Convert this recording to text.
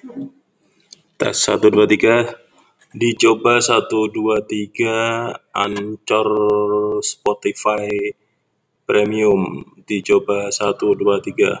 Tes satu dua tiga, dicoba satu dua tiga, Anchor Spotify Premium. Dicoba satu dua tiga.